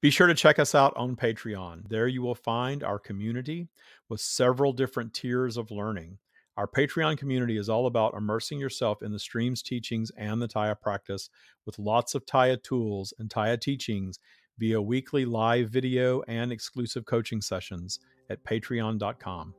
Be sure to check us out on Patreon. There you will find our community with several different tiers of learning. Our Patreon community is all about immersing yourself in the streams, teachings, and the Tya practice with lots of Tya tools and Tya teachings via weekly live video and exclusive coaching sessions at patreon.com.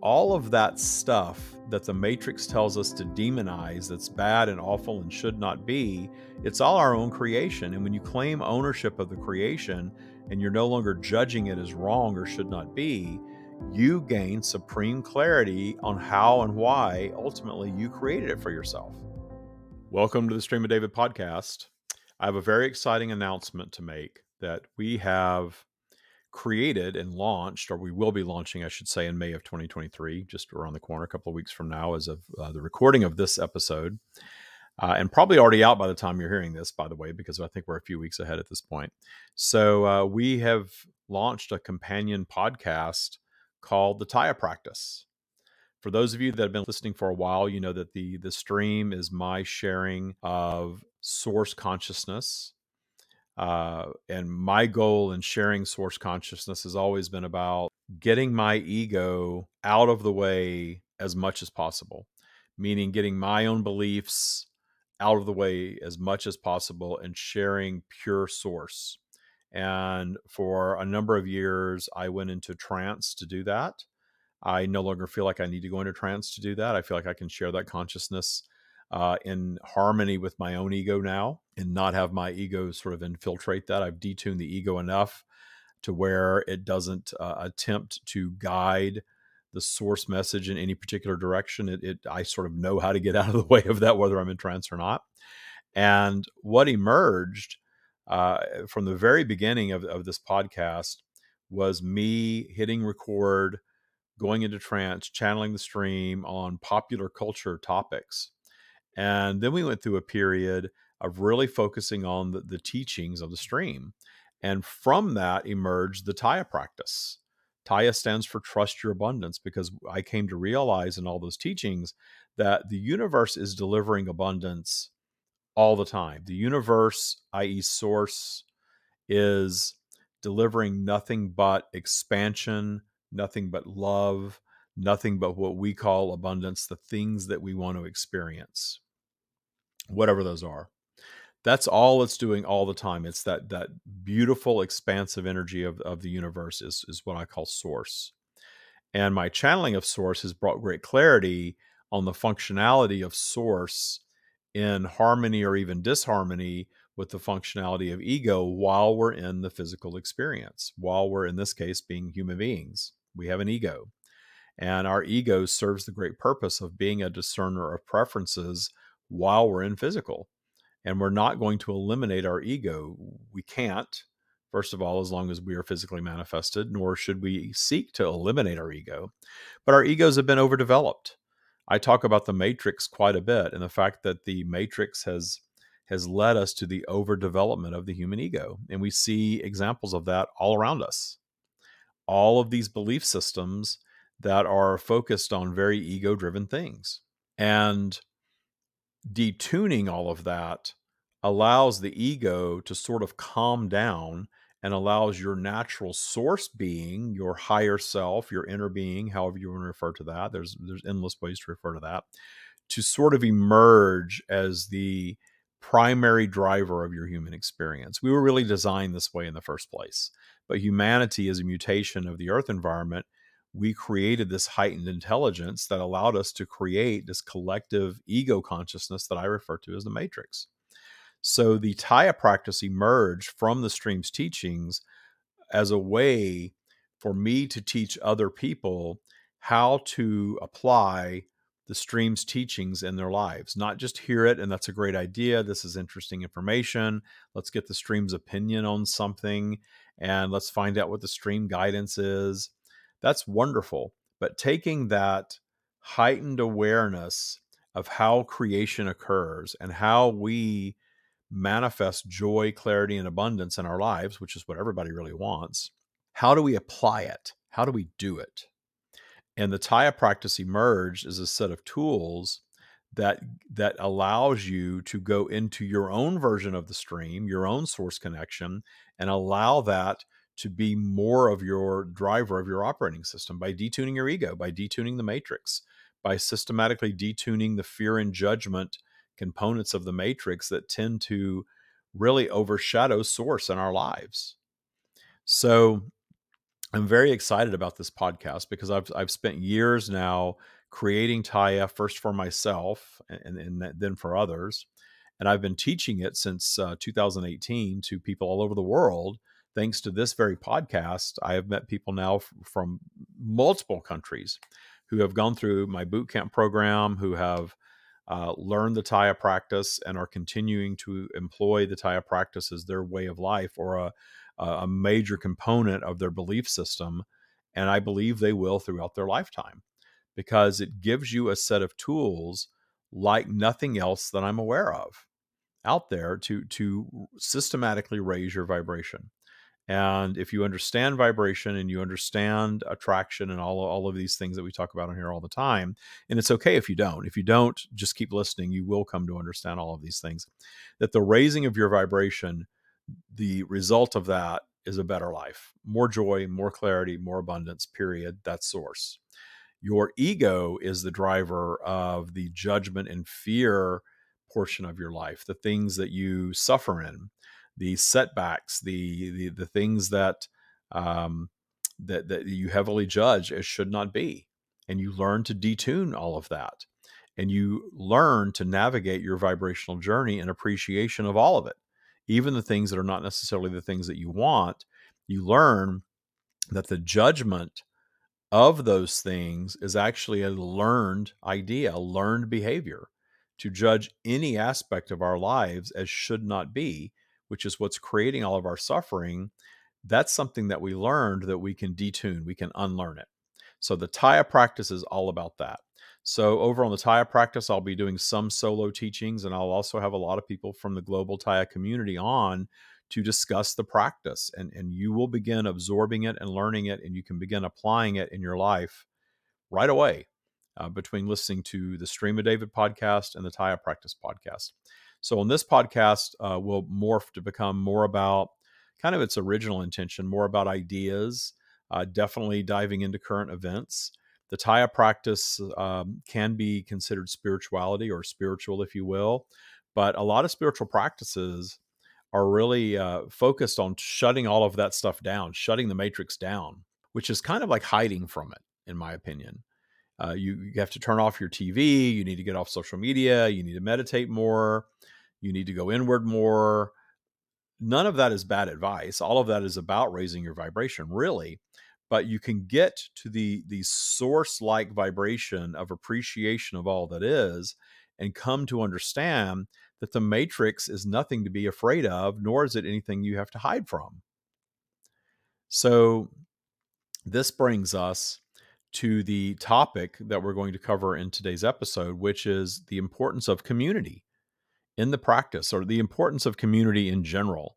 All of that stuff that the Matrix tells us to demonize, that's bad and awful and should not be, it's all our own creation. And when you claim ownership of the creation and you're no longer judging it as wrong or should not be, you gain supreme clarity on how and why ultimately you created it for yourself. Welcome to the Stream of David podcast. I have a very exciting announcement to make that we have created and launched, or we will be launching, I should say, in May of 2023, just around the corner, a couple of weeks from now, as of uh, the recording of this episode. Uh, and probably already out by the time you're hearing this, by the way, because I think we're a few weeks ahead at this point. So uh, we have launched a companion podcast called the Tya Practice. For those of you that have been listening for a while, you know that the the stream is my sharing of source consciousness. Uh, and my goal in sharing source consciousness has always been about getting my ego out of the way as much as possible, meaning getting my own beliefs out of the way as much as possible and sharing pure source. And for a number of years, I went into trance to do that. I no longer feel like I need to go into trance to do that. I feel like I can share that consciousness uh, in harmony with my own ego now and not have my ego sort of infiltrate that. I've detuned the ego enough to where it doesn't uh, attempt to guide the source message in any particular direction. It, it, I sort of know how to get out of the way of that, whether I'm in trance or not. And what emerged uh, from the very beginning of, of this podcast was me hitting record, going into trance, channeling the stream on popular culture topics. And then we went through a period of really focusing on the, the teachings of the stream. And from that emerged the Tya practice. Tya stands for trust your abundance because I came to realize in all those teachings that the universe is delivering abundance all the time. The universe, i.e., source, is delivering nothing but expansion, nothing but love, nothing but what we call abundance, the things that we want to experience, whatever those are. That's all it's doing all the time. It's that that beautiful, expansive energy of, of the universe is, is what I call source. And my channeling of source has brought great clarity on the functionality of source in harmony or even disharmony with the functionality of ego while we're in the physical experience, while we're in this case being human beings. We have an ego. And our ego serves the great purpose of being a discerner of preferences while we're in physical. And we're not going to eliminate our ego. We can't, first of all, as long as we are physically manifested, nor should we seek to eliminate our ego. But our egos have been overdeveloped. I talk about the matrix quite a bit and the fact that the matrix has has led us to the overdevelopment of the human ego. And we see examples of that all around us. All of these belief systems that are focused on very ego driven things. And detuning all of that allows the ego to sort of calm down and allows your natural source being, your higher self, your inner being, however you want to refer to that. There's there's endless ways to refer to that, to sort of emerge as the primary driver of your human experience. We were really designed this way in the first place. But humanity is a mutation of the earth environment. We created this heightened intelligence that allowed us to create this collective ego consciousness that I refer to as the matrix. So the Tya practice emerged from the stream's teachings as a way for me to teach other people how to apply the stream's teachings in their lives, not just hear it and that's a great idea. This is interesting information. Let's get the stream's opinion on something and let's find out what the stream guidance is. That's wonderful. But taking that heightened awareness of how creation occurs and how we manifest joy, clarity, and abundance in our lives, which is what everybody really wants, how do we apply it? How do we do it? And the Tya practice emerged as a set of tools that that allows you to go into your own version of the stream, your own source connection, and allow that to be more of your driver of your operating system by detuning your ego, by detuning the matrix, by systematically detuning the fear and judgment components of the matrix that tend to really overshadow source in our lives. So I'm very excited about this podcast because I've I've spent years now creating Tya first for myself and, and then for others. And I've been teaching it since uh, 2018 to people all over the world. Thanks to this very podcast, I have met people now f- from multiple countries who have gone through my boot camp program, who have uh, learned the Tya practice and are continuing to employ the Tya practice as their way of life or a, a major component of their belief system. And I believe they will throughout their lifetime because it gives you a set of tools like nothing else that I'm aware of out there to to systematically raise your vibration. And if you understand vibration and you understand attraction and all, all of these things that we talk about on here all the time, and it's okay if you don't. If you don't, just keep listening. You will come to understand all of these things. That the raising of your vibration, the result of that is a better life, more joy, more clarity, more abundance, period. That's source your ego is the driver of the judgment and fear portion of your life the things that you suffer in the setbacks the the, the things that um, that that you heavily judge as should not be and you learn to detune all of that and you learn to navigate your vibrational journey in appreciation of all of it even the things that are not necessarily the things that you want you learn that the judgment of those things is actually a learned idea, a learned behavior to judge any aspect of our lives as should not be, which is what's creating all of our suffering. That's something that we learned that we can detune, we can unlearn it. So the Tya practice is all about that. So over on the Tya practice, I'll be doing some solo teachings, and I'll also have a lot of people from the global Tya community on to discuss the practice and, and you will begin absorbing it and learning it and you can begin applying it in your life right away uh, between listening to the stream of david podcast and the tya practice podcast so on this podcast uh, will morph to become more about kind of its original intention more about ideas uh, definitely diving into current events the tya practice um, can be considered spirituality or spiritual if you will but a lot of spiritual practices are really uh, focused on shutting all of that stuff down, shutting the matrix down, which is kind of like hiding from it, in my opinion. Uh, you, you have to turn off your TV. You need to get off social media. You need to meditate more. You need to go inward more. None of that is bad advice. All of that is about raising your vibration, really. But you can get to the the source like vibration of appreciation of all that is, and come to understand that the matrix is nothing to be afraid of, nor is it anything you have to hide from. So, this brings us to the topic that we're going to cover in today's episode, which is the importance of community in the practice or the importance of community in general.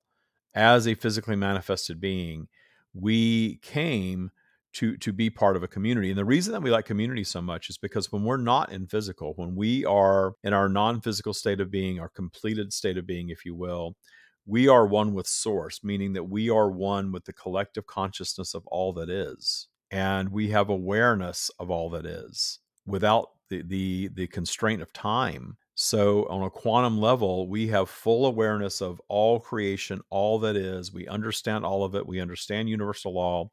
As a physically manifested being, we came to to be part of a community. And the reason that we like community so much is because when we're not in physical, when we are in our non-physical state of being, our completed state of being, if you will, we are one with source, meaning that we are one with the collective consciousness of all that is. And we have awareness of all that is without the the, the constraint of time. So, on a quantum level, we have full awareness of all creation, all that is. We understand all of it. We understand universal law.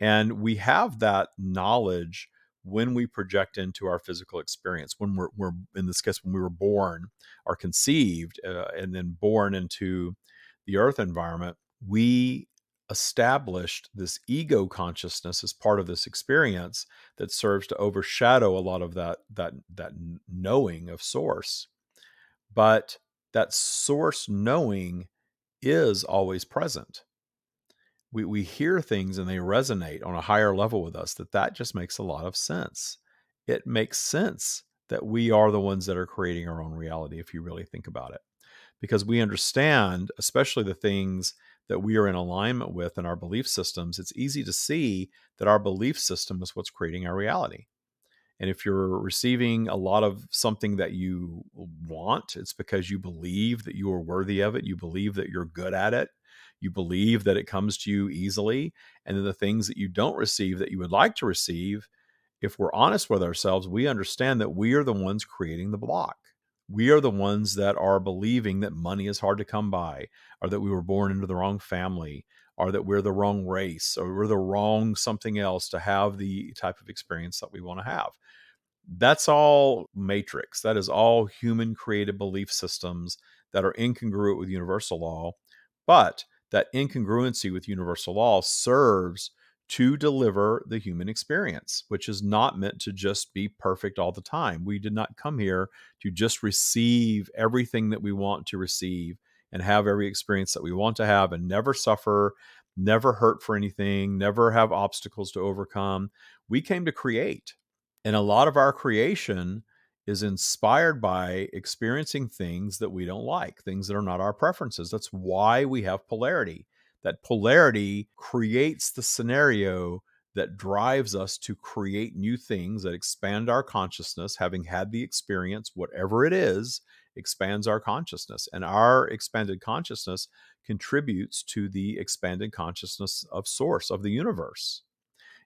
And we have that knowledge when we project into our physical experience, when we're, we're in this case, when we were born or conceived uh, and then born into the earth environment, we established this ego consciousness as part of this experience that serves to overshadow a lot of that that that knowing of source. But that source knowing is always present. We, we hear things and they resonate on a higher level with us that that just makes a lot of sense. It makes sense that we are the ones that are creating our own reality if you really think about it. Because we understand especially the things that we are in alignment with in our belief systems it's easy to see that our belief system is what's creating our reality And if you're receiving a lot of something that you want, it's because you believe that you are worthy of it. You believe that you're good at it. You believe that it comes to you easily. And then the things that you don't receive that you would like to receive, if we're honest with ourselves, we understand that we are the ones creating the block. We are the ones that are believing that money is hard to come by, or that we were born into the wrong family, or that we're the wrong race, or we're the wrong something else to have the type of experience that we want to have. That's all matrix. That is all human created belief systems that are incongruent with universal law. But that incongruency with universal law serves to deliver the human experience, which is not meant to just be perfect all the time. We did not come here to just receive everything that we want to receive and have every experience that we want to have and never suffer, never hurt for anything, never have obstacles to overcome. We came to create. And a lot of our creation is inspired by experiencing things that we don't like, things that are not our preferences. That's why we have polarity. That polarity creates the scenario that drives us to create new things that expand our consciousness, having had the experience, whatever it is, expands our consciousness. And our expanded consciousness contributes to the expanded consciousness of source, of the universe.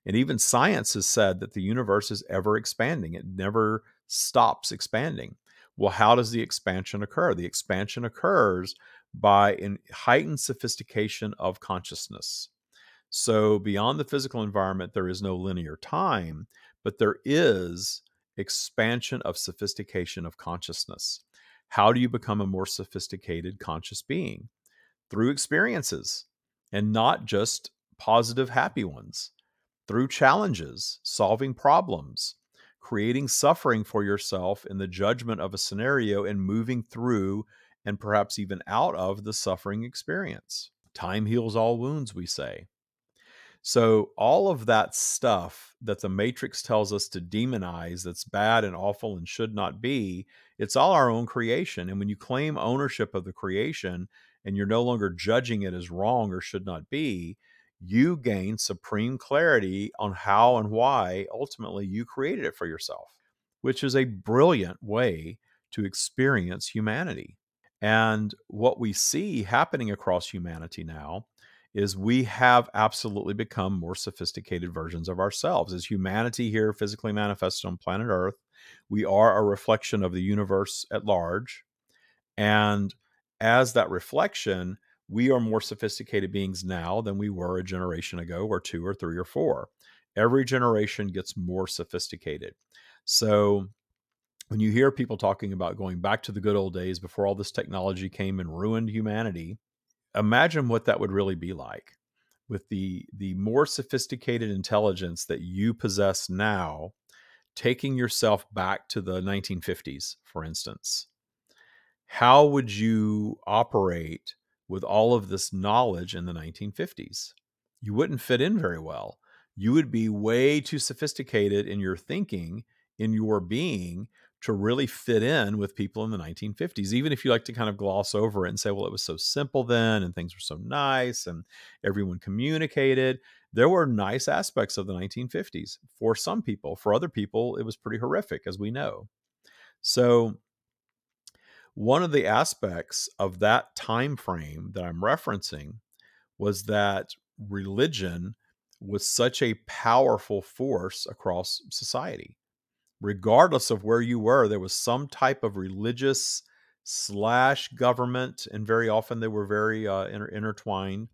And even science has said that the universe is ever expanding, it never stops expanding. Well, how does the expansion occur? The expansion occurs by a heightened sophistication of consciousness. So, beyond the physical environment, there is no linear time, but there is expansion of sophistication of consciousness. How do you become a more sophisticated conscious being? Through experiences and not just positive, happy ones through challenges, solving problems, creating suffering for yourself in the judgment of a scenario, and moving through and perhaps even out of the suffering experience. Time heals all wounds, we say. So, all of that stuff that the Matrix tells us to demonize that's bad and awful and should not be, it's all our own creation. And when you claim ownership of the creation and you're no longer judging it as wrong or should not be, you gain supreme clarity on how and why ultimately you created it for yourself, which is a brilliant way to experience humanity. And what we see happening across humanity now is we have absolutely become more sophisticated versions of ourselves. As humanity here physically manifested on planet Earth, we are a reflection of the universe at large. And as that reflection, we are more sophisticated beings now than we were a generation ago, or two, or three, or four. Every generation gets more sophisticated. So, when you hear people talking about going back to the good old days before all this technology came and ruined humanity, imagine what that would really be like with the the more sophisticated intelligence that you possess now taking yourself back to the 1950s for instance how would you operate with all of this knowledge in the 1950s. You wouldn't fit in very well. You would be way too sophisticated in your thinking, in your being, to really fit in with people in the 1950s. Even if you like to kind of gloss over it and say, well, it was so simple then and things were so nice and everyone communicated. There were nice aspects of the 1950s for some people. For other people, it was pretty horrific, as we know. So one of the aspects of that time frame that I'm referencing was that religion was such a powerful force across society. Regardless of where you were, there was some type of religious slash government, and very often they were very uh, inter- intertwined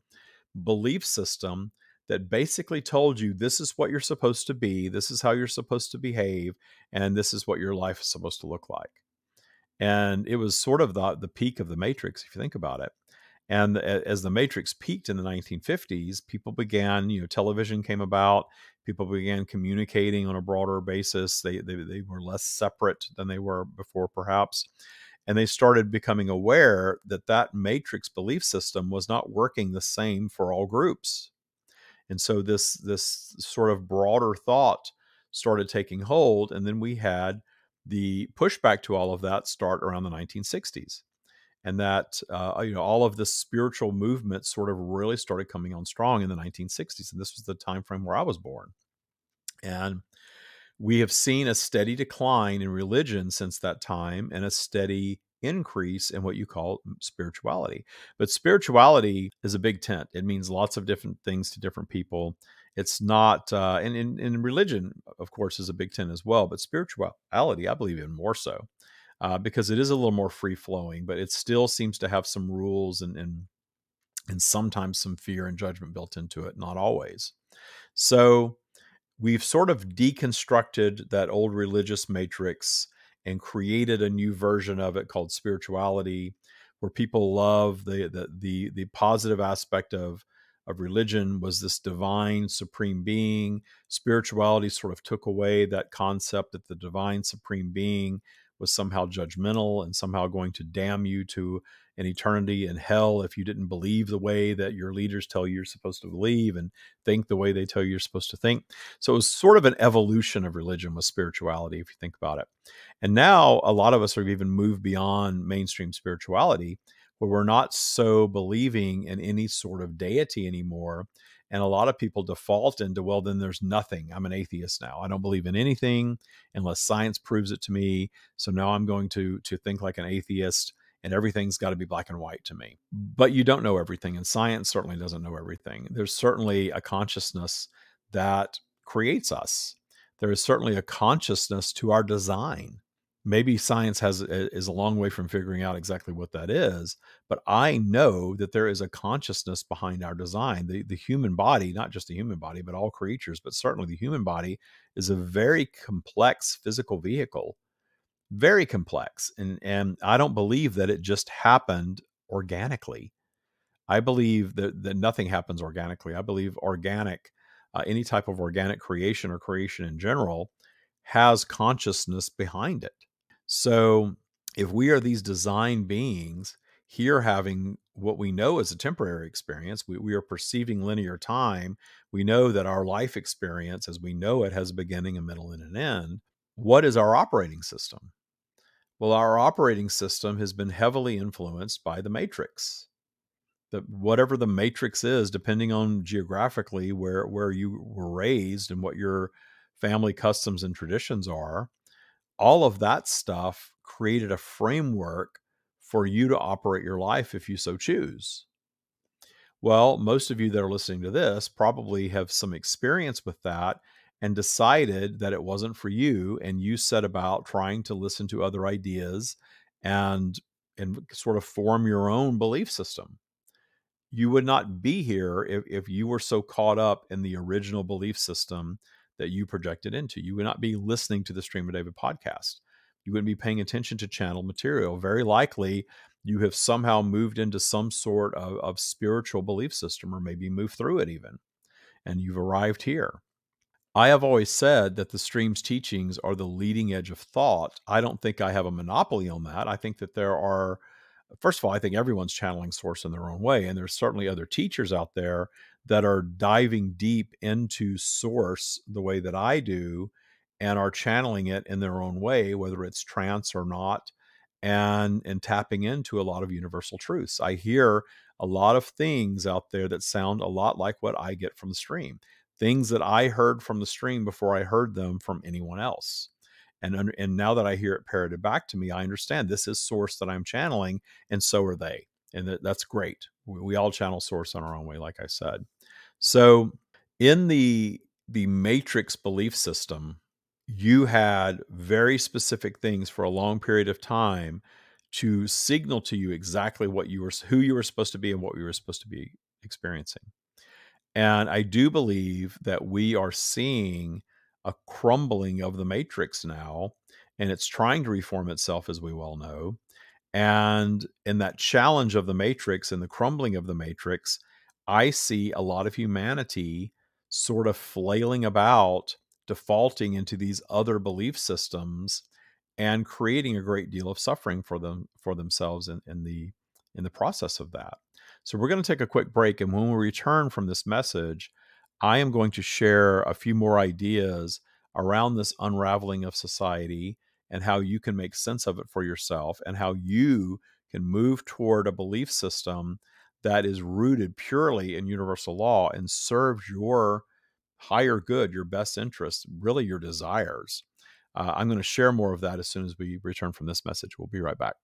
belief system that basically told you this is what you're supposed to be, this is how you're supposed to behave, and this is what your life is supposed to look like. And it was sort of the the peak of the matrix if you think about it and as the matrix peaked in the 1950s people began you know television came about people began communicating on a broader basis. They, they, they were less separate than they were before perhaps. And they started becoming aware that that matrix belief system was not working the same for all groups. And so this this sort of broader thought started taking hold and then we had the pushback to all of that start around the 1960s and that uh, you know all of the spiritual movement sort of really started coming on strong in the 1960s and this was the time frame where i was born and We have seen a steady decline in religion since that time and a steady increase in what you call spirituality. But spirituality is a big tent. It means lots of different things to different people. It's not, uh, and in, in religion, of course, is a big tent as well. But spirituality, I believe, even more so, uh, because it is a little more free flowing. But it still seems to have some rules and and and sometimes some fear and judgment built into it. Not always. So we've sort of deconstructed that old religious matrix and created a new version of it called spirituality where people love the the the, the positive aspect of of religion was this divine supreme being spirituality sort of took away that concept that the divine supreme being was somehow judgmental and somehow going to damn you to an eternity in hell if you didn't believe the way that your leaders tell you you're supposed to believe and think the way they tell you you're supposed to think. So it was sort of an evolution of religion with spirituality, if you think about it. And now a lot of us have even moved beyond mainstream spirituality, where we're not so believing in any sort of deity anymore. And a lot of people default into, well, then there's nothing. I'm an atheist now. I don't believe in anything unless science proves it to me. So now I'm going to to think like an atheist and everything's got to be black and white to me. But you don't know everything, and science certainly doesn't know everything. There's certainly a consciousness that creates us. There is certainly a consciousness to our design. Maybe science has is a long way from figuring out exactly what that is, but I know that there is a consciousness behind our design. The the human body, not just the human body, but all creatures, but certainly the human body is a very complex physical vehicle very complex and and i don't believe that it just happened organically. I believe that, that nothing happens organically. I believe organic uh, any type of organic creation or creation in general has consciousness behind it so if we are these design beings here having what we know is a temporary experience we, we are perceiving linear time we know that our life experience as we know it has a beginning a middle and an end what is our operating system? Well, our operating system has been heavily influenced by the matrix. The, whatever the matrix is, depending on geographically where, where you were raised and what your family customs and traditions are, all of that stuff created a framework for you to operate your life if you so choose. Well, most of you that are listening to this probably have some experience with that and decided that it wasn't for you and you set about trying to listen to other ideas and and sort of form your own belief system you would not be here if, if you were so caught up in the original belief system that you projected into you would not be listening to the stream of david podcast you wouldn't be paying attention to channel material very likely you have somehow moved into some sort of, of spiritual belief system or maybe moved through it even and you've arrived here I have always said that the stream's teachings are the leading edge of thought. I don't think I have a monopoly on that. I think that there are, first of all, I think everyone's channeling source in their own way. And there's certainly other teachers out there that are diving deep into source the way that I do and are channeling it in their own way, whether it's trance or not, and and tapping into a lot of universal truths. I hear a lot of things out there that sound a lot like what I get from the stream things that I heard from the stream before I heard them from anyone else. And, and now that I hear it parroted back to me, I understand this is source that I'm channeling, and so are they. And that, that's great. We, we all channel source on our own way, like I said. So in the the matrix belief system, you had very specific things for a long period of time to signal to you exactly what you were who you were supposed to be and what you were supposed to be experiencing. And I do believe that we are seeing a crumbling of the matrix now, and it's trying to reform itself, as we well know. And in that challenge of the matrix and the crumbling of the matrix, I see a lot of humanity sort of flailing about, defaulting into these other belief systems and creating a great deal of suffering for them for themselves in, in the in the process of that. So we're going to take a quick break. And when we return from this message, I am going to share a few more ideas around this unraveling of society and how you can make sense of it for yourself and how you can move toward a belief system that is rooted purely in universal law and serves your higher good, your best interests, really your desires. Uh, I'm going to share more of that as soon as we return from this message. We'll be right back.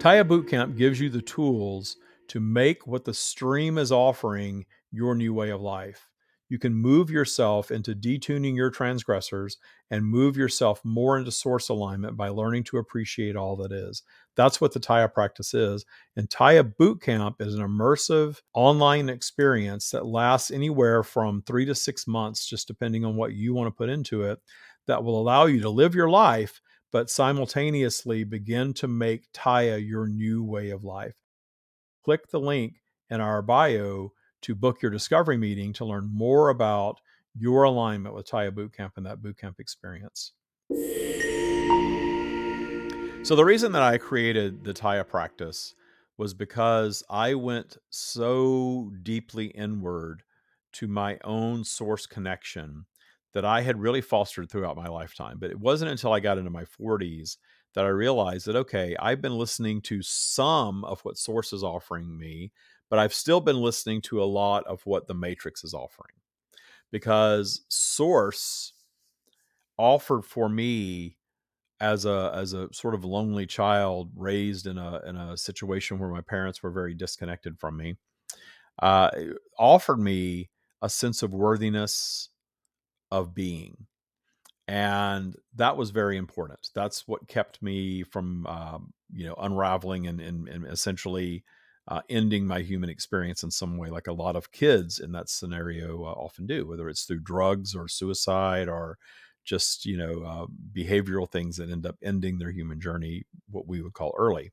Tya Bootcamp gives you the tools to make what the stream is offering your new way of life you can move yourself into detuning your transgressors and move yourself more into source alignment by learning to appreciate all that is. That's what the Tya practice is. And Tya Bootcamp is an immersive online experience that lasts anywhere from three to six months, just depending on what you want to put into it, that will allow you to live your life, but simultaneously begin to make Tya your new way of life. Click the link in our bio to book your discovery meeting to learn more about your alignment with Tya Bootcamp and that bootcamp experience. So, the reason that I created the Tya practice was because I went so deeply inward to my own source connection that I had really fostered throughout my lifetime. But it wasn't until I got into my 40s that I realized that, okay, I've been listening to some of what Source is offering me, but I've still been listening to a lot of what the Matrix is offering because Source offered for me as a as a sort of lonely child raised in a in a situation where my parents were very disconnected from me uh, offered me a sense of worthiness of being. And that was very important. That's what kept me from um, you know unraveling and, and, and essentially uh, ending my human experience in some way, like a lot of kids in that scenario uh, often do, whether it's through drugs or suicide or just you know uh, behavioral things that end up ending their human journey, what we would call early.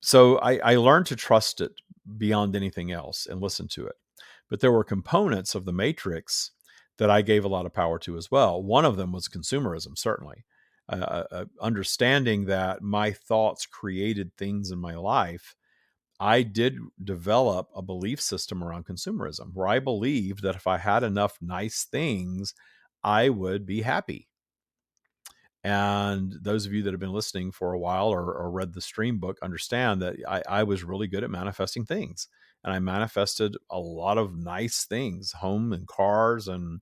So I, I learned to trust it beyond anything else and listen to it. But there were components of the matrix that I gave a lot of power to as well. One of them was consumerism, certainly. Uh, uh, uh understanding that my thoughts created things in my life I did develop a belief system around consumerism where I believed that if I had enough nice things, I would be happy. And those of you that have been listening for a while or, or read the stream book understand that I, I, was really good at manifesting things. And I manifested a lot of nice things, home and cars and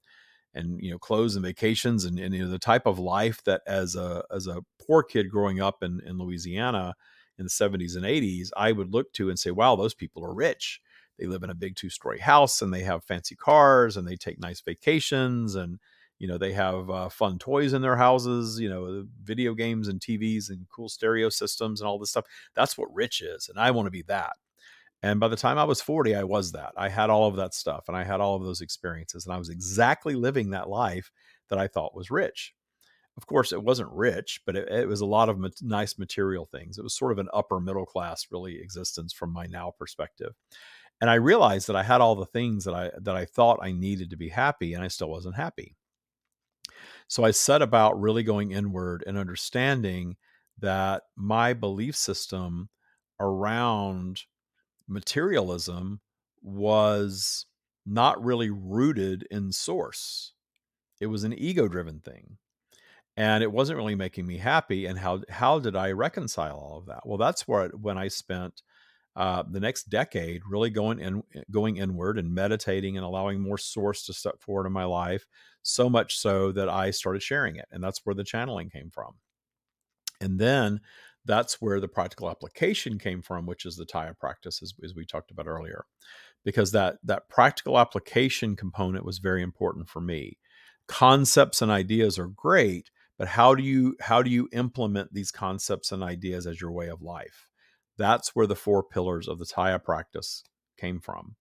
and you know clothes and vacations and, and you know the type of life that as a as a poor kid growing up in, in Louisiana, in the 70s and 80s, I would look to and say, wow, those people are rich. They live in a big two story house and they have fancy cars and they take nice vacations and, you know, they have uh, fun toys in their houses, you know, video games and TVs and cool stereo systems and all this stuff. That's what rich is. And I want to be that. And by the time I was 40, I was that. I had all of that stuff and I had all of those experiences. And I was exactly living that life that I thought was rich. Of course, it wasn't rich, but it, it was a lot of ma- nice material things. It was sort of an upper middle class, really, existence from my now perspective. And I realized that I had all the things that I that I thought I needed to be happy, and I still wasn't happy. So I set about really going inward and understanding that my belief system around materialism was not really rooted in source. It was an ego driven thing and it wasn't really making me happy and how how did i reconcile all of that? Well that's where when i spent uh, the next decade really going in going inward and meditating and allowing more source to step forward in my life so much so that i started sharing it and that's where the channeling came from. And then that's where the practical application came from which is the tya practice as, as we talked about earlier because that that practical application component was very important for me. Concepts and ideas are great but how do you how do you implement these concepts and ideas as your way of life? That's where the four pillars of the tya practice came from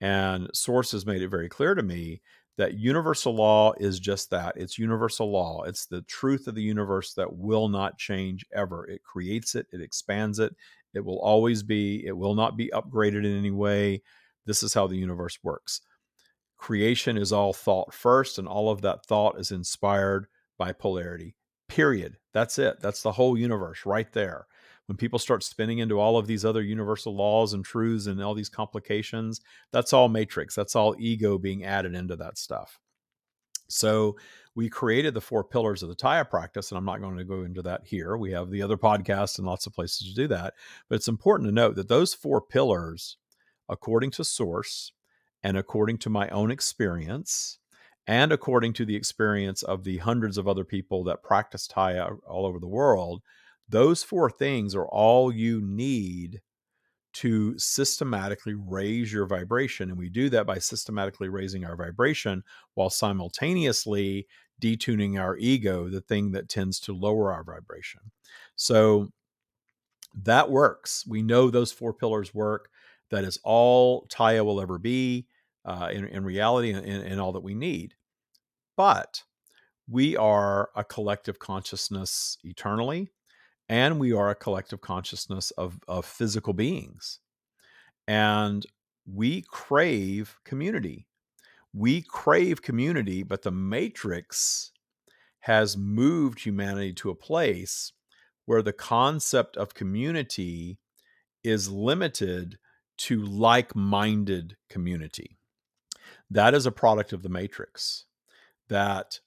and source has made it very clear to me that universal law is just that it's universal law it's the truth of the universe that will not change ever it creates it it expands it it will always be it will not be upgraded in any way this is how the universe works. Creation is all thought first and all of that thought is inspired bipolarity. Period. That's it. That's the whole universe right there. When people start spinning into all of these other universal laws and truths and all these complications, that's all matrix. That's all ego being added into that stuff. So we created the four pillars of the Tya practice, and I'm not going to go into that here. We have the other podcasts and lots of places to do that. But it's important to note that those four pillars, according to Source and according to my own experience, and according to the experience of the hundreds of other people that practice Tya all over the world, those four things are all you need to systematically raise your vibration. And we do that by systematically raising our vibration while simultaneously detuning our ego, the thing that tends to lower our vibration. So that works. We know those four pillars work. That is all Tya will ever be uh, in, in, reality and, and all that we need. But we are a collective consciousness eternally and we are a collective consciousness of, of physical beings. And we crave community. We crave community, but the matrix has moved humanity to a place where the concept of community is limited to like minded community. That is a product of the matrix. That,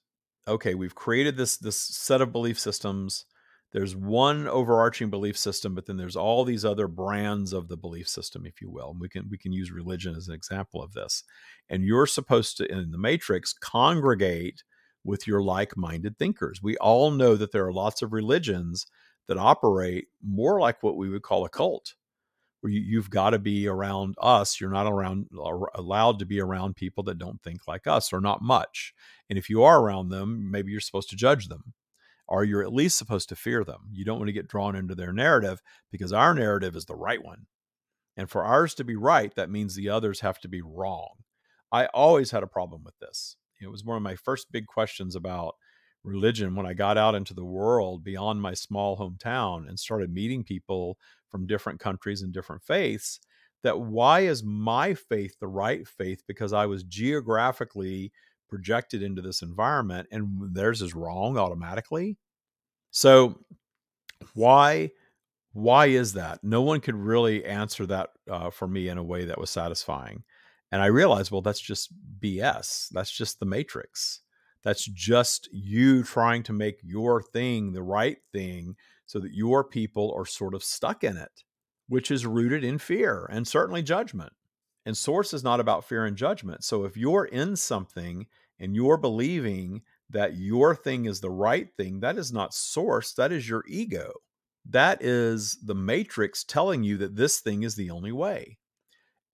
okay, we've created this, this set of belief systems there's one overarching belief system but then there's all these other brands of the belief system if you will and we can we can use religion as an example of this and you're supposed to in the matrix congregate with your like-minded thinkers. We all know that there are lots of religions that operate more like what we would call a cult you, have got to be around us you're not around allowed to be around people that don't think like us or not much and if you are around them maybe you're supposed to judge them or you're at least supposed to fear them. You don't want to get drawn into their narrative because our narrative is the right one. And for ours to be right, that means the others have to be wrong. I always had a problem with this. It was one of my first big questions about religion when I got out into the world beyond my small hometown and started meeting people from different countries and different faiths. That why is my faith the right faith? Because I was geographically projected into this environment and theirs is wrong automatically. So why why is that? No one could really answer that uh, for me in a way that was satisfying. And I realized, well, that's just BS. That's just the matrix. That's just you trying to make your thing the right thing so that your people are sort of stuck in it, which is rooted in fear and certainly judgment. And source is not about fear and judgment. So if you're in something and you're believing that your thing is the right thing, that is not source, that is your ego. That is the matrix telling you that this thing is the only way.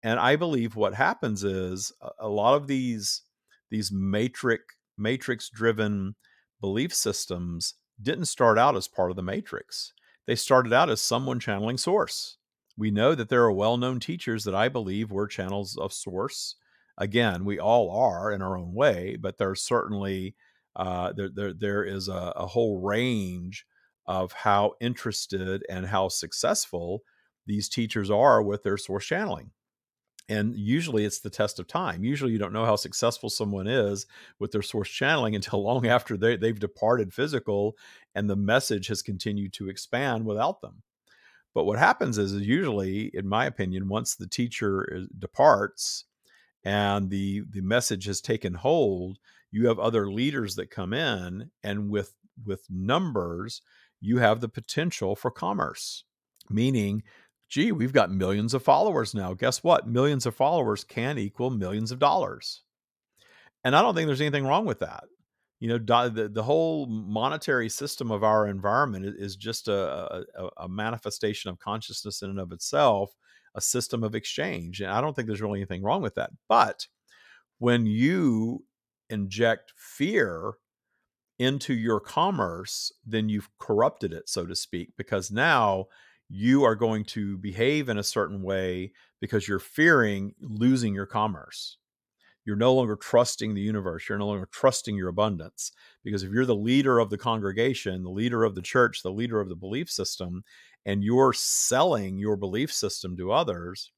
And I believe what happens is a lot of these these matrix matrix driven belief systems didn't start out as part of the matrix. They started out as someone channeling source. We know that there are well-known teachers that I believe were channels of source again, we all are in our own way, but there's certainly uh, there, there there is a, a whole range of how interested and how successful these teachers are with their source channeling. And usually it's the test of time. Usually you don't know how successful someone is with their source channeling until long after they, they've departed physical and the message has continued to expand without them. But what happens is, is usually, in my opinion, once the teacher uh, departs, and the the message has taken hold you have other leaders that come in and with with numbers you have the potential for commerce meaning gee we've got millions of followers now guess what millions of followers can equal millions of dollars and i don't think there's anything wrong with that you know the, the whole monetary system of our environment is just a, a, a manifestation of consciousness in and of itself a system of exchange. And I don't think there's really anything wrong with that. But when you inject fear into your commerce, then you've corrupted it, so to speak, because now you are going to behave in a certain way because you're fearing losing your commerce. You're no longer trusting the universe. You're no longer trusting your abundance. Because if you're the leader of the congregation, the leader of the church, the leader of the belief system, and you're selling your belief system to others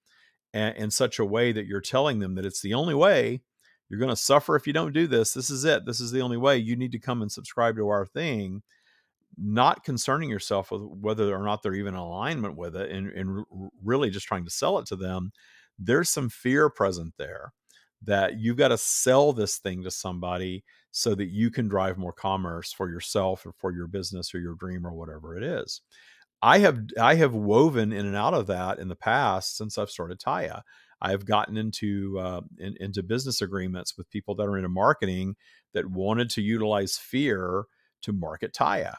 in such a way that you're telling them that it's the only way you're going to suffer if you don't do this this is it this is the only way you need to come and subscribe to our thing not concerning yourself with whether or not they're even in alignment with it and, and really just trying to sell it to them there's some fear present there that you've got to sell this thing to somebody so that you can drive more commerce for yourself or for your business or your dream or whatever it is I have I have woven in and out of that in the past since I've started Tya. I've gotten into uh, in, into business agreements with people that are into marketing that wanted to utilize fear to market Tya.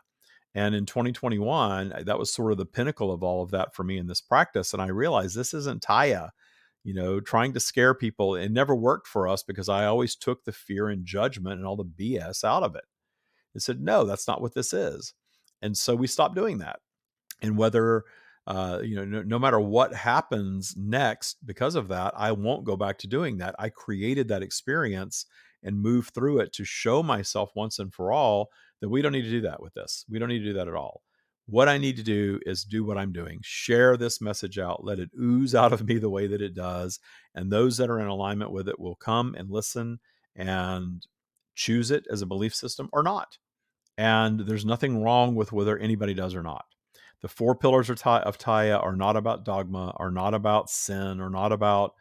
And in 2021, that was sort of the pinnacle of all of that for me in this practice. And I realized this isn't Tya, you know, trying to scare people. It never worked for us because I always took the fear and judgment and all the BS out of it. It said, no, that's not what this is. And so we stopped doing that and whether uh, you know no, no, matter what happens next because of that i won't go back to doing that i created that experience and moved through it to show myself once and for all that we don't need to do that with this. We don't need to do that at all. What i need to do is do what i'm doing. Share this message out. Let it ooze out of me the way that it does and those that are in alignment with it will come and listen and choose it as a belief system or not. And there's nothing wrong with whether anybody does or not. The four pillars of, Tya are not about dogma, are not about sin, are not about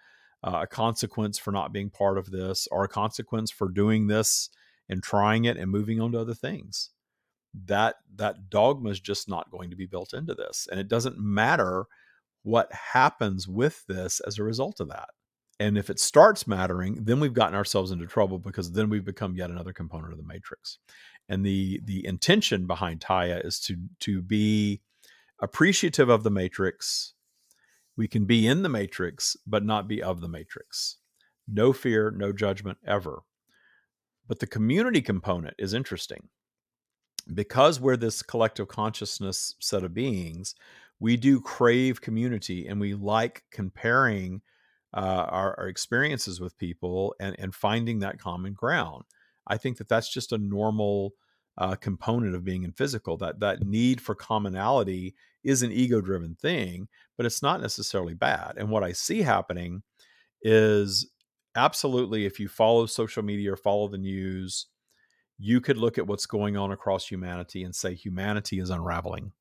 uh, a consequence for not being part of this, or a consequence for doing this and trying it and moving on to other things. That that dogma is just not going to be built into this, and it doesn't matter what happens with this as a result of that. And if it starts mattering, then we've gotten ourselves into trouble because then we've become yet another component of the matrix. And the the intention behind Tya is to to be appreciative of the matrix. We can be in the matrix, but not be of the matrix. No fear, no judgment ever. But the community component is interesting. Because we're this collective consciousness set of beings, we do crave community and we like comparing uh, our, our, experiences with people and, and finding that common ground. I think that that's just a normal uh, component of being in physical. That that need for commonality is an ego driven thing, but it's not necessarily bad. And what I see happening is absolutely if you follow social media or follow the news, you could look at what's going on across humanity and say humanity is unraveling.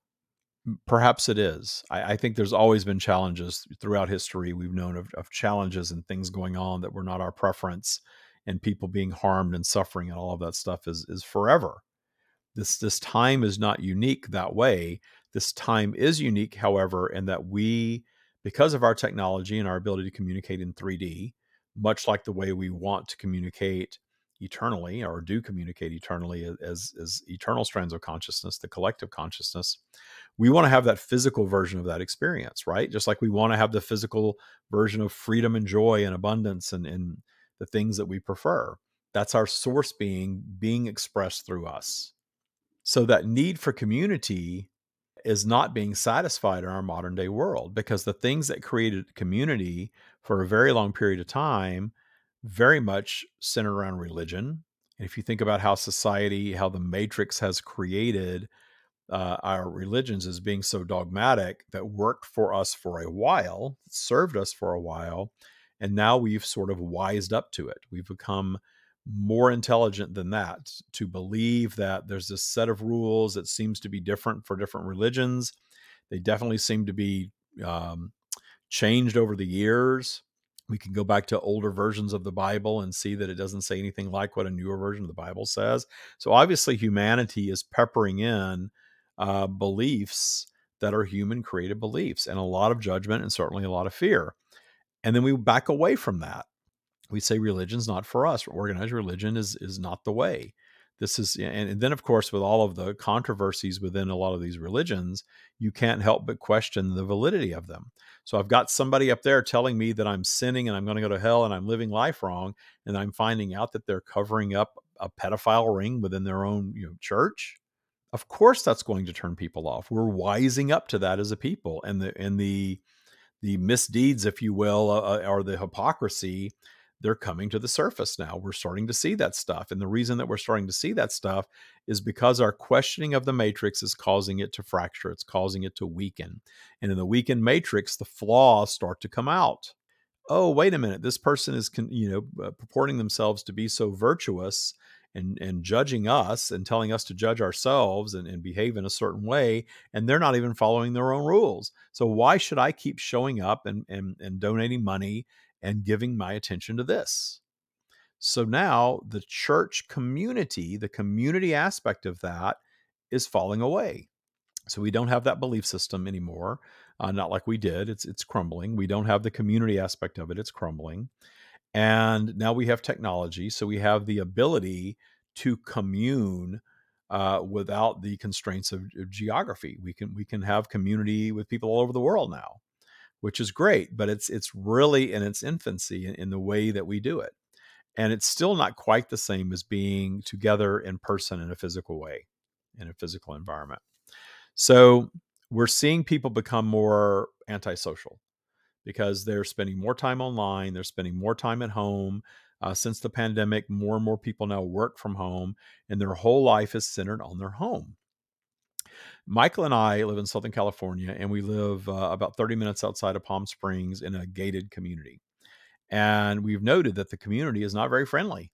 Perhaps it is. I, I think there's always been challenges throughout history. We've known of, of challenges and things going on that were not our preference, and people being harmed and suffering and all of that stuff is is forever. This this time is not unique that way. This time is unique, however, in that we, because of our technology and our ability to communicate in 3D, much like the way we want to communicate eternally or do communicate eternally as, as eternal strands of consciousness, the collective consciousness, we want to have that physical version of that experience, right? Just like we want to have the physical version of freedom and joy and abundance and, and the things that we prefer. That's our source being being expressed through us. So that need for community is not being satisfied in our modern day world because the things that created community for a very long period of time very much centered around religion. And if you think about how society, how the matrix has created uh, our religions as being so dogmatic that worked for us for a while, served us for a while, and now we've sort of wised up to it. We've become more intelligent than that to believe that there's this set of rules that seems to be different for different religions. They definitely seem to be um, changed over the years. We can go back to older versions of the Bible and see that it doesn't say anything like what a newer version of the Bible says. So obviously, humanity is peppering in uh, beliefs that are human created beliefs and a lot of judgment and certainly a lot of fear. And then we back away from that we say religion's not for us. Organized religion is is not the way. This is, and, and then of course, with all of the controversies within a lot of these religions, you can't help but question the validity of them. So I've got somebody up there telling me that I'm sinning and I'm going to go to hell and I'm living life wrong, and I'm finding out that they're covering up a pedophile ring within their own you know, church. Of course, that's going to turn people off. We're wising up to that as a people, and the and the the misdeeds, if you will, uh, uh or the hypocrisy they're coming to the surface now. We're starting to see that stuff. And the reason that we're starting to see that stuff is because our questioning of the matrix is causing it to fracture, it's causing it to weaken. And in the weakened matrix, the flaws start to come out. Oh, wait a minute. This person is, you know, uh, purporting themselves to be so virtuous and, and judging us and telling us to judge ourselves and, and behave in a certain way. And they're not even following their own rules. So why should I keep showing up and, and, and donating money and giving my attention to this. So now the church community, the community aspect of that is falling away. So we don't have that belief system anymore, uh, not like we did. It's it's crumbling. We don't have the community aspect of it. It's crumbling, and now we have technology, so we have the ability to commune uh, without the constraints of, of geography. We can we can have community with people all over the world now, which is great. But it's it's really in its infancy in, in the way that we do it, and it's still not quite the same as being together in person in a physical way, in a physical environment. So we're seeing people become more antisocial because they're spending more time online, they're spending more time at home. Uh, since the pandemic, more and more people now work from home, and their whole life is centered on their home. Michael and I live in Southern California, and we live uh, about 30 minutes outside of Palm Springs in a gated community. And we've noted that the community is not very friendly.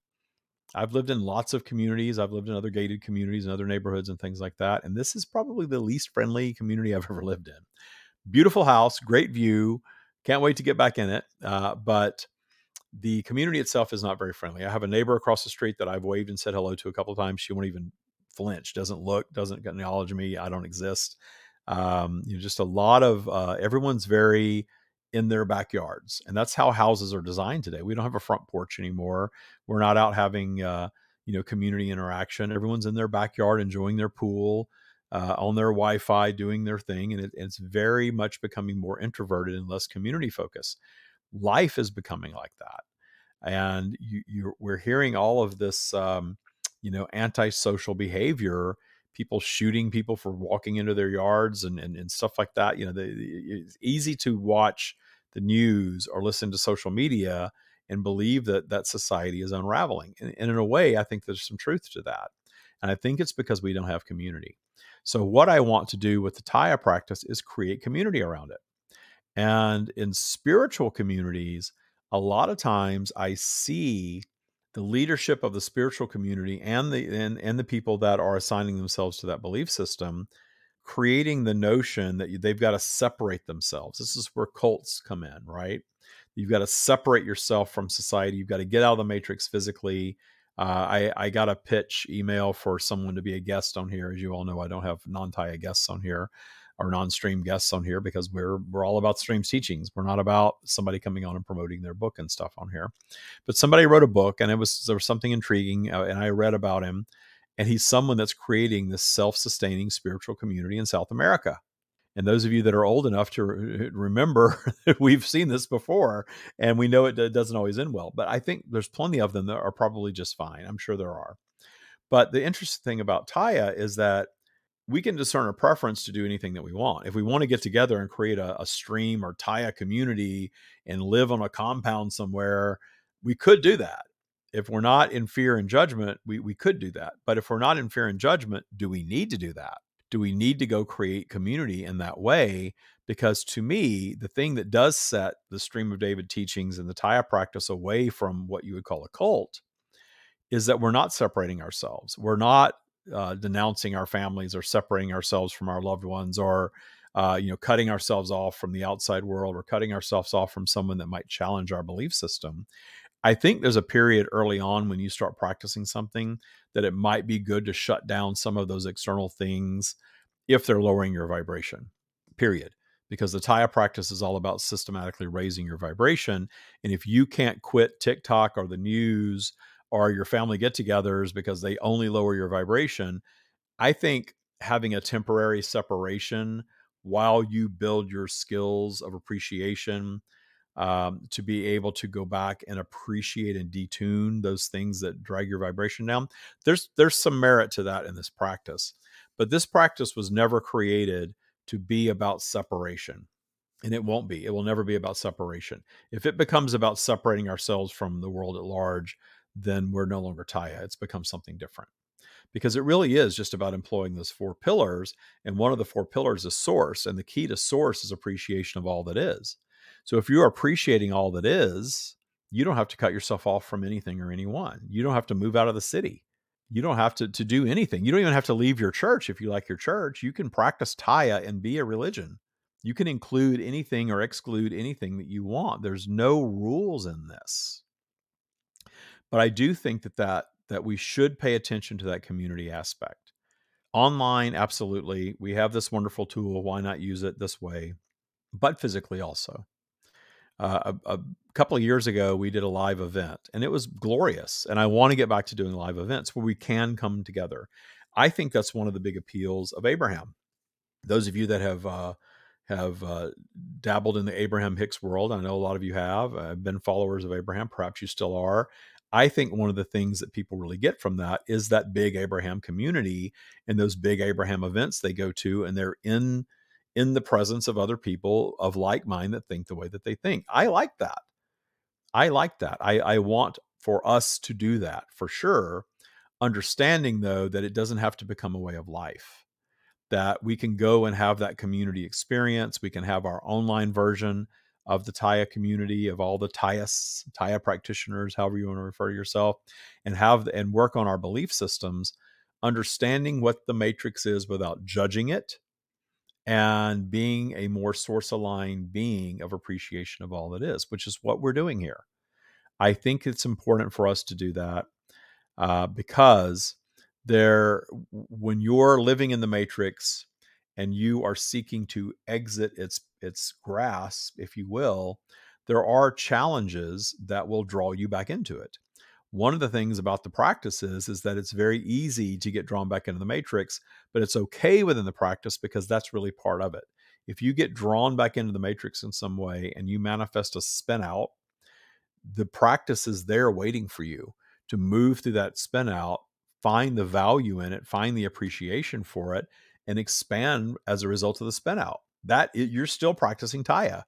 I've lived in lots of communities. I've lived in other gated communities and other neighborhoods and things like that. And this is probably the least friendly community I've ever lived in. Beautiful house, great view. Can't wait to get back in it. Uh, but the community itself is not very friendly. I have a neighbor across the street that I've waved and said hello to a couple of times. She won't even flinch, doesn't look, doesn't acknowledge me. I don't exist. Um, you know, just a lot of uh, everyone's very in their backyards. And that's how houses are designed today. We don't have a front porch anymore. We're not out having, uh, you know, community interaction. Everyone's in their backyard enjoying their pool, uh, on their Wi Fi, doing their thing. And it, it's very much becoming more introverted and less community focused. Life is becoming like that. And you, you, we're hearing all of this, um, you know, antisocial behavior people shooting people for walking into their yards and, and, and stuff like that. You know, the, it's easy to watch the news or listen to social media and believe that that society is unraveling. And, and in a way, I think there's some truth to that. And I think it's because we don't have community. So, what I want to do with the Tya practice is create community around it. And in spiritual communities, a lot of times I see the leadership of the spiritual community and the and, and the people that are assigning themselves to that belief system creating the notion that they've got to separate themselves. This is where cults come in, right? You've got to separate yourself from society. You've got to get out of the matrix physically. Uh, I, I got a pitch email for someone to be a guest on here. As you all know, I don't have non-Tya guests on here or non-stream guests on here because we're we're all about streams teachings. We're not about somebody coming on and promoting their book and stuff on here. But somebody wrote a book and it was there was something intriguing uh, and I read about him and he's someone that's creating this self-sustaining spiritual community in South America. And those of you that are old enough to re- remember, we've seen this before, and we know it doesn't always end well. But I think there's plenty of them that are probably just fine. I'm sure there are. But the interesting thing about Tya is that we can discern a preference to do anything that we want. If we want to get together and create a, a stream or Tya community and live on a compound somewhere, we could do that if we're not in fear and judgment, we, we could do that. But if we're not in fear and judgment, do we need to do that? Do we need to go create community in that way? Because to me, the thing that does set the stream of David teachings and the Tya practice away from what you would call a cult is that we're not separating ourselves. We're not uh, denouncing our families or separating ourselves from our loved ones or uh, you know cutting ourselves off from the outside world or cutting ourselves off from someone that might challenge our belief system I think there's a period early on when you start practicing something that it might be good to shut down some of those external things if they're lowering your vibration, period. Because the Tya practice is all about systematically raising your vibration. And if you can't quit TikTok or the news or your family get togethers because they only lower your vibration, I think having a temporary separation while you build your skills of appreciation, um, to be able to go back and appreciate and detune those things that drag your vibration down. There's there's some merit to that in this practice, but this practice was never created to be about separation. And it won't be. It will never be about separation. If it becomes about separating ourselves from the world at large, then we're no longer Tya. It's become something different because it really is just about employing those four pillars. And one of the four pillars is source. And the key to source is appreciation of all that is. So if you're appreciating all that is, you don't have to cut yourself off from anything or anyone. You don't have to move out of the city. You don't have to, to do anything. You don't even have to leave your church if you like your church. You can practice Tya and be a religion. You can include anything or exclude anything that you want. There's no rules in this. But I do think that that, that we should pay attention to that community aspect. Online, absolutely. We have this wonderful tool. Why not use it this way? But physically also. Uh, a, a, couple of years ago, we did a live event and it was glorious. And I want to get back to doing live events where we can come together. I think that's one of the big appeals of Abraham. Those of you that have uh, have uh, dabbled in the Abraham Hicks world, I know a lot of you have uh, been followers of Abraham. Perhaps you still are. I think one of the things that people really get from that is that big Abraham community and those big Abraham events they go to, and they're in in the presence of other people of like mind that think the way that they think. I like that. I like that. I, I want for us to do that for sure. Understanding though that it doesn't have to become a way of life, that we can go and have that community experience. We can have our online version of the Tya community, of all the Tyas, Tya practitioners, however you want to refer to yourself, and have and work on our belief systems, understanding what the matrix is without judging it, and being a more source aligned being of appreciation of all that is, which is what we're doing here. I think it's important for us to do that uh, because there, when you're living in the matrix and you are seeking to exit its its grasp, if you will, there are challenges that will draw you back into it one of the things about the practice is, is that it's very easy to get drawn back into the matrix, but it's okay within the practice because that's really part of it. If you get drawn back into the matrix in some way and you manifest a spin out, the practice is there waiting for you to move through that spin out, find the value in it, find the appreciation for it, and expand as a result of the spin out. That you're still practicing Tya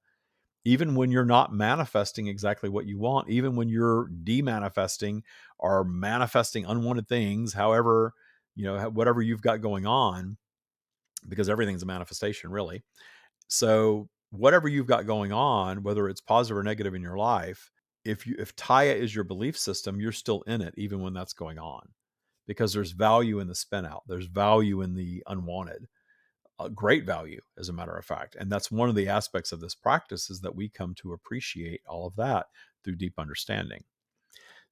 even when you're not manifesting exactly what you want, even when you're demanifesting or manifesting unwanted things, however, you know, whatever you've got going on, because everything's a manifestation, really. So, whatever you've got going on, whether it's positive or negative in your life, if you if Tya is your belief system, you're still in it, even when that's going on, because there's value in the spin out, there's value in the unwanted great value as a matter of fact and that's one of the aspects of this practice is that we come to appreciate all of that through deep understanding.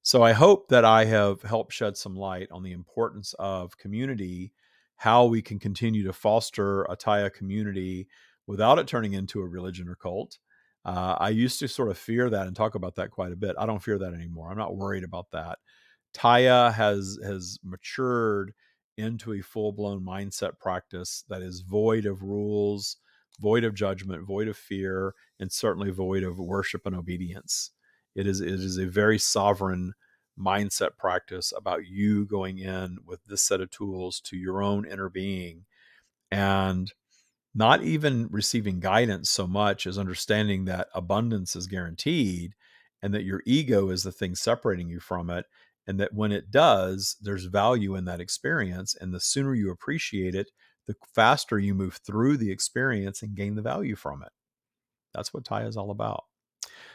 So i hope that i have helped shed some light on the importance of community how we can continue to foster a tya community without it turning into a religion or cult. Uh, i used to sort of fear that and talk about that quite a bit. I don't fear that anymore. I'm not worried about that. Tya has has matured into a full blown mindset practice that is void of rules, void of judgment, void of fear, and certainly void of worship and obedience. It is, it is a very sovereign mindset practice about you going in with this set of tools to your own inner being and not even receiving guidance so much as understanding that abundance is guaranteed and that your ego is the thing separating you from it and that when it does there's value in that experience and the sooner you appreciate it the faster you move through the experience and gain the value from it. That's what Tya is all about.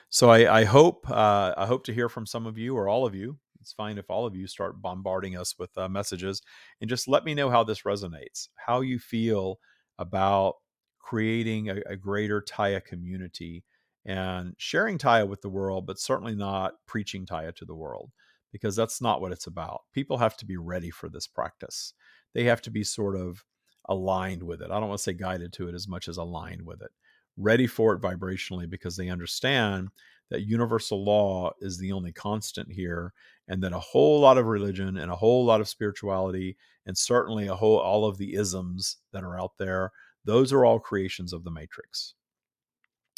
So i, I hope uh, i hope to hear from some of you or all of you. It's fine if all of you start bombarding us with uh, messages and just let me know how this resonates how you feel about creating a, a greater Tya community and sharing Tya with the world, but certainly not preaching Tya to the world because that's not what it's about. People have to be ready for this practice. They have to be sort of aligned with it. I don't want to say guided to it as much as aligned with it. Ready for it vibrationally because they understand that universal law is the only constant here and that a whole lot of religion and a whole lot of spirituality and certainly a whole all of the isms that are out there those are all creations of the matrix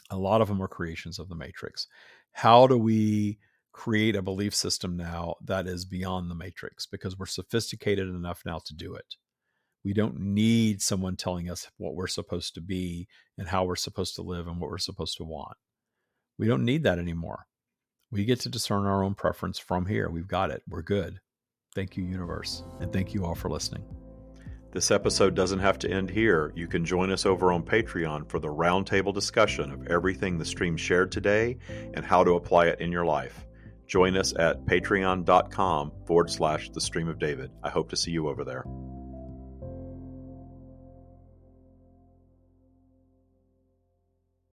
a lot of them are creations of the matrix how do we create a belief system now that is beyond the matrix because we're sophisticated enough now to do it. We don't need someone telling us what we're supposed to be and how we're supposed to live and what we're supposed to want. We don't need that anymore. We get to discern our own preference from here. We've got it. We're good. Thank you, universe. And thank you all for listening. This episode doesn't have to end here. You can join us over on Patreon for the roundtable discussion of everything the stream shared today and how to apply it in your life. Join us at patreon.com forward slash the stream of David. I hope to see you over there.